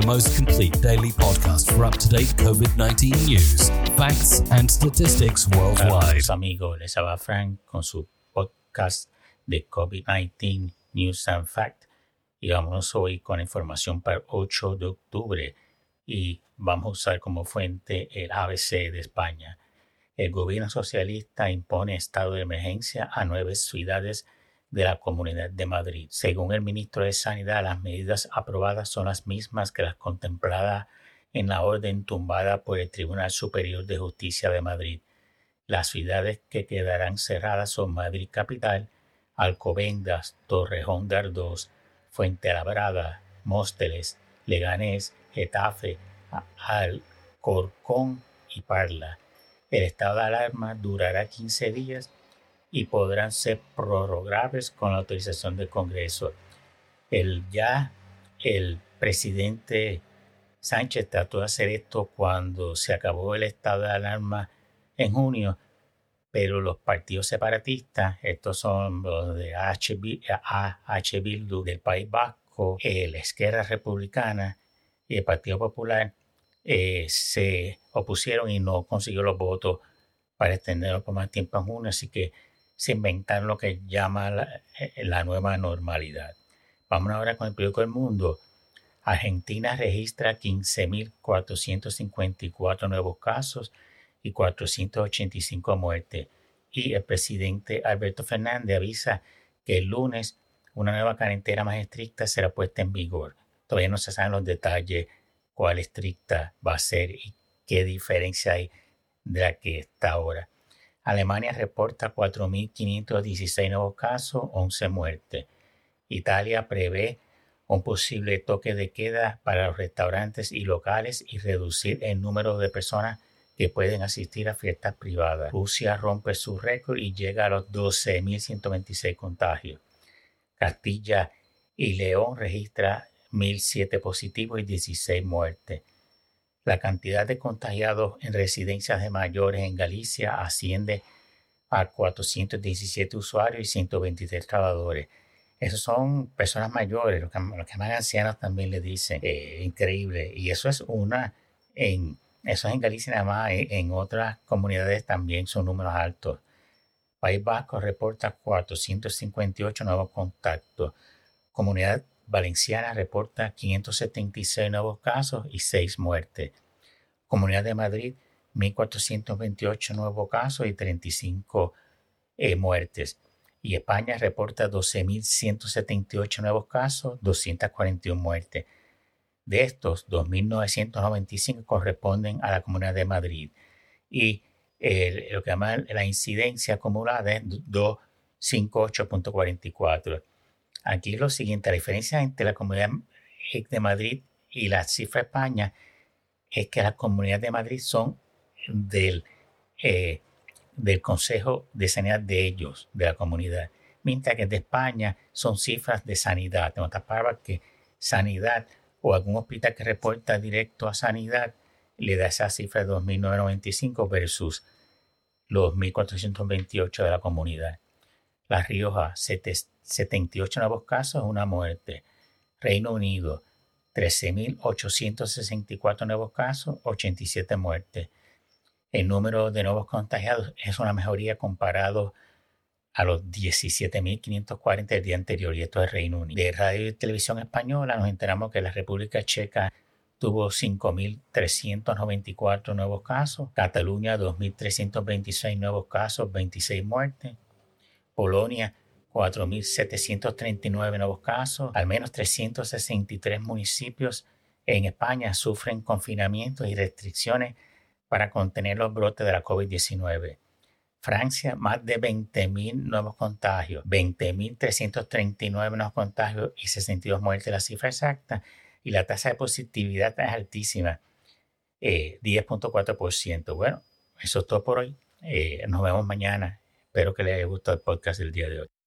the most complete daily podcast for up to date COVID 19 news, facts, and statistics worldwide. Saludos amigos, les habla Frank con su podcast de COVID-19 News and Fact. Y vamos hoy con información para el 8 de octubre y vamos a usar como fuente el ABC de España. El gobierno socialista impone estado de emergencia a nueve ciudades de la Comunidad de Madrid. Según el ministro de Sanidad, las medidas aprobadas son las mismas que las contempladas en la orden tumbada por el Tribunal Superior de Justicia de Madrid. Las ciudades que quedarán cerradas son Madrid Capital, Alcobendas, Torrejón de Ardós, Fuentelabrada, Mósteles, Leganés, Getafe, Alcorcón y Parla. El estado de alarma durará 15 días y podrán ser prorrogables con la autorización del Congreso. El, ya el presidente Sánchez trató de hacer esto cuando se acabó el estado de alarma en junio, pero los partidos separatistas, estos son los de H. Bildu del País Vasco, la Esquerra Republicana y el Partido Popular, eh, se opusieron y no consiguió los votos para extenderlo por más tiempo en junio, así que se inventaron lo que llama la, eh, la nueva normalidad. Vamos ahora con el periódico El Mundo. Argentina registra 15.454 nuevos casos y 485 muertes. Y el presidente Alberto Fernández avisa que el lunes una nueva cuarentena más estricta será puesta en vigor. Todavía no se saben los detalles, cuál estricta va a ser y qué diferencia hay de la que está ahora. Alemania reporta 4.516 nuevos casos, 11 muertes. Italia prevé un posible toque de queda para los restaurantes y locales y reducir el número de personas que pueden asistir a fiestas privadas. Rusia rompe su récord y llega a los 12.126 contagios. Castilla y León registra 1.007 positivos y 16 muertes. La cantidad de contagiados en residencias de mayores en Galicia asciende a 417 usuarios y 123 trabajadores. Esos son personas mayores, los que, más ancianos también le dicen. Eh, increíble. Y eso es una, en, eso es en Galicia nada más, en, en otras comunidades también son números altos. País Vasco reporta 458 nuevos contactos. Comunidad Valenciana reporta 576 nuevos casos y 6 muertes. Comunidad de Madrid, 1.428 nuevos casos y 35 eh, muertes. Y España reporta 12.178 nuevos casos, 241 muertes. De estos, 2.995 corresponden a la Comunidad de Madrid. Y lo que llama la incidencia acumulada es 258.44. Aquí lo siguiente, la diferencia entre la Comunidad de Madrid y la cifra España es que las comunidades de Madrid son del, eh, del Consejo de Sanidad de ellos, de la comunidad, mientras que de España son cifras de sanidad. En otras palabras, que sanidad o algún hospital que reporta directo a sanidad le da esa cifra de 2.995 versus los 1.428 de la comunidad. La Rioja, 78 nuevos casos, una muerte. Reino Unido, 13.864 nuevos casos, 87 muertes. El número de nuevos contagiados es una mejoría comparado a los 17.540 del día anterior, y esto es Reino Unido. De Radio y Televisión Española nos enteramos que la República Checa tuvo 5.394 nuevos casos, Cataluña 2.326 nuevos casos, 26 muertes, Polonia 4.739 nuevos casos, al menos 363 municipios en España sufren confinamientos y restricciones para contener los brotes de la COVID-19. Francia, más de 20.000 nuevos contagios, 20.339 nuevos contagios y 62 muertes, la cifra exacta. Y la tasa de positividad es altísima, 10.4%. Eh, bueno, eso es todo por hoy. Eh, nos vemos mañana. Espero que les haya gustado el podcast del día de hoy.